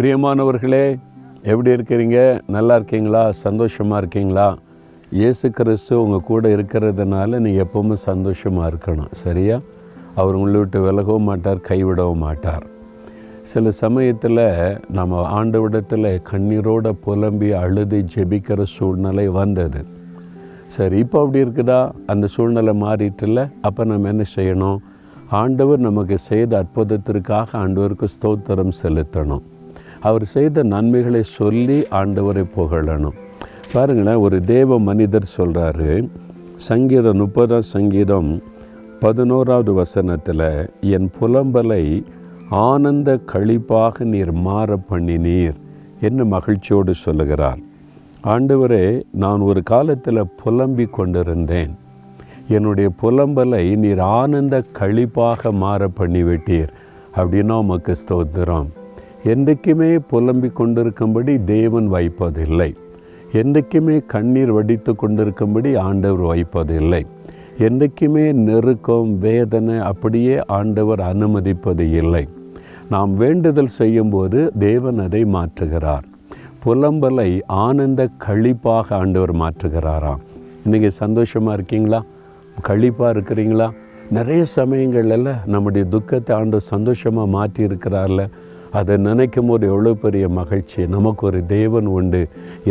பிரியமானவர்களே எப்படி இருக்கிறீங்க? நல்லா இருக்கீங்களா? சந்தோஷமாக இருக்கீங்களா? இயேசு கிறிஸ்து உங்கள் கூட இருக்கிறதுனால நீங்கள் எப்பவுமே சந்தோஷமாக இருக்கணும் சரியா? அவர் உங்களை விட்டு விலகவும் மாட்டார் கைவிடவும் மாட்டார். சில சமயத்தில் நம்ம ஆண்டவிடத்தில் கண்ணீரோட புலம்பி அழுது ஜெபிக்கிற சூழ்நிலை வந்தது. சரி இப்போ அப்படி இருக்குதா? அந்த சூழ்நிலை மாறிட்டுல அப்போ நம்ம என்ன செய்யணும்? ஆண்டவர் நமக்கு செய்த அற்புதத்திற்காக ஆண்டவருக்கு ஸ்தோத்திரம் செலுத்தணும். அவர் செய்த நன்மைகளை சொல்லி ஆண்டவரை புகழணும். பாருங்களேன் ஒரு தேவ மனிதர் சொல்கிறாரு சங்கீதம் முப்பதாம் சங்கீதம் பதினோராவது வசனத்தில் என் புலம்பலை ஆனந்த களிப்பாக நீர் மாற பண்ணினீர் என்று மகிழ்ச்சியோடு சொல்லுகிறார். ஆண்டவரே நான் ஒரு காலத்தில் புலம்பி கொண்டிருந்தேன். என்னுடைய புலம்பலை நீர் ஆனந்த களிப்பாக மாற பண்ணிவிட்டீர் அப்படின்னா உமக்கு ஸ்தோத்திரம். என்றைக்குமே புலம்பிக் கொண்டிருக்கும்படி தேவன் வைப்பதில்லை என்றைக்குமே கண்ணீர் வடித்து கொண்டிருக்கும்படி ஆண்டவர் வைப்பதில்லை என்றைக்குமே நெருக்கம் வேதனை அப்படியே ஆண்டவர் அனுமதிப்பது இல்லை. நாம் வேண்டுதல் செய்யும்போது தேவன் அதை மாற்றுகிறார். புலம்பலை ஆனந்த களிப்பாக ஆண்டவர் மாற்றுகிறாராம். இன்றைக்கி சந்தோஷமாக இருக்கீங்களா? களிப்பாக இருக்கிறீங்களா? நிறைய சமயங்கள்ல நம்முடைய துக்கத்தை ஆண்டு சந்தோஷமாக மாற்றி இருக்கிறார்ல அதை நினைக்கும் போது எவ்வளோ பெரிய மகிழ்ச்சி. நமக்கு ஒரு தேவன் உண்டு.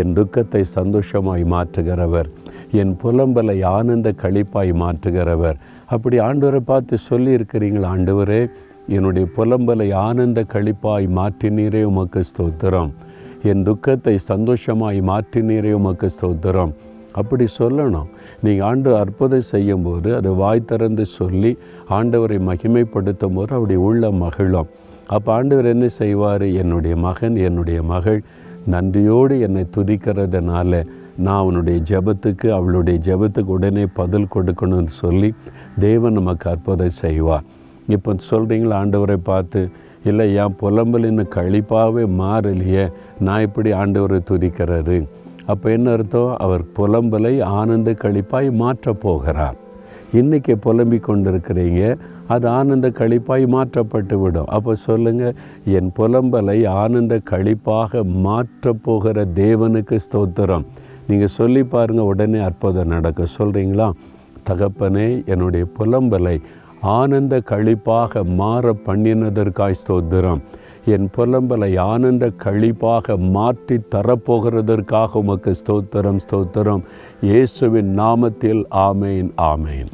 என் துக்கத்தை சந்தோஷமாய் மாற்றுகிறவர். என் புலம்பலை ஆனந்த கழிப்பாய் மாற்றுகிறவர். அப்படி ஆண்டவரை பார்த்து சொல்லி இருக்கிறீங்களா ஆண்டவரே என்னுடைய புலம்பலை ஆனந்த கழிப்பாய் மாற்றினீரே உமக்கு ஸ்தோத்திரம். என் துக்கத்தை சந்தோஷமாய் மாற்றினீரே உமக்கு ஸ்தோத்திரம். அப்படி சொல்லணும். நீங்கள் ஆண்டு அற்புதம் செய்யும்போது அதை வாய் திறந்து சொல்லி ஆண்டவரை மகிமைப்படுத்தும் போது அவருடைய உள்ள மகிழும். அப்போ ஆண்டவர் என்ன செய்வார்? என்னுடைய மகன் என்னுடைய மகள் நன்றியோடு என்னை துதிக்கிறதுனால நான் அவனுடைய ஜெபத்துக்கு அவளுடைய ஜெபத்துக்கு உடனே பதில் கொடுக்கணும்னு சொல்லி தேவன் நமக்கு அற்புதம் செய்வார். இப்போ சொல்கிறீங்களா ஆண்டவரை பார்த்து இல்லை என் புலம்பல் இன்னும் கழிப்பாகவே மாறலையே நான் இப்படி ஆண்டவரை துதிக்கிறாரு அப்போ என்ன அர்த்தம்? அவர் புலம்பலை ஆனந்த கழிப்பாய் மாற்றப் போகிறார். இன்றைக்கி புலம்பிக் கொண்டிருக்கிறீங்க. அது ஆனந்த கழிப்பாய் மாற்றப்பட்டு விடும். அப்போ சொல்லுங்கள் என் புலம்பலை ஆனந்த கழிப்பாக மாற்றப் போகிற தேவனுக்கு ஸ்தோத்திரம். நீங்கள் சொல்லி பாருங்கள் உடனே அற்புதம் நடக்கும் சொல்கிறீங்களா தகப்பனே என்னுடைய புலம்பலை ஆனந்த கழிப்பாக மாற பண்ணினதற்காய் ஸ்தோத்திரம். என் புலம்பலை ஆனந்த கழிப்பாக மாற்றி தரப்போகிறதற்காக உமக்கு ஸ்தோத்திரம் ஸ்தோத்திரம். இயேசுவின் நாமத்தில் ஆமேன் ஆமேன்.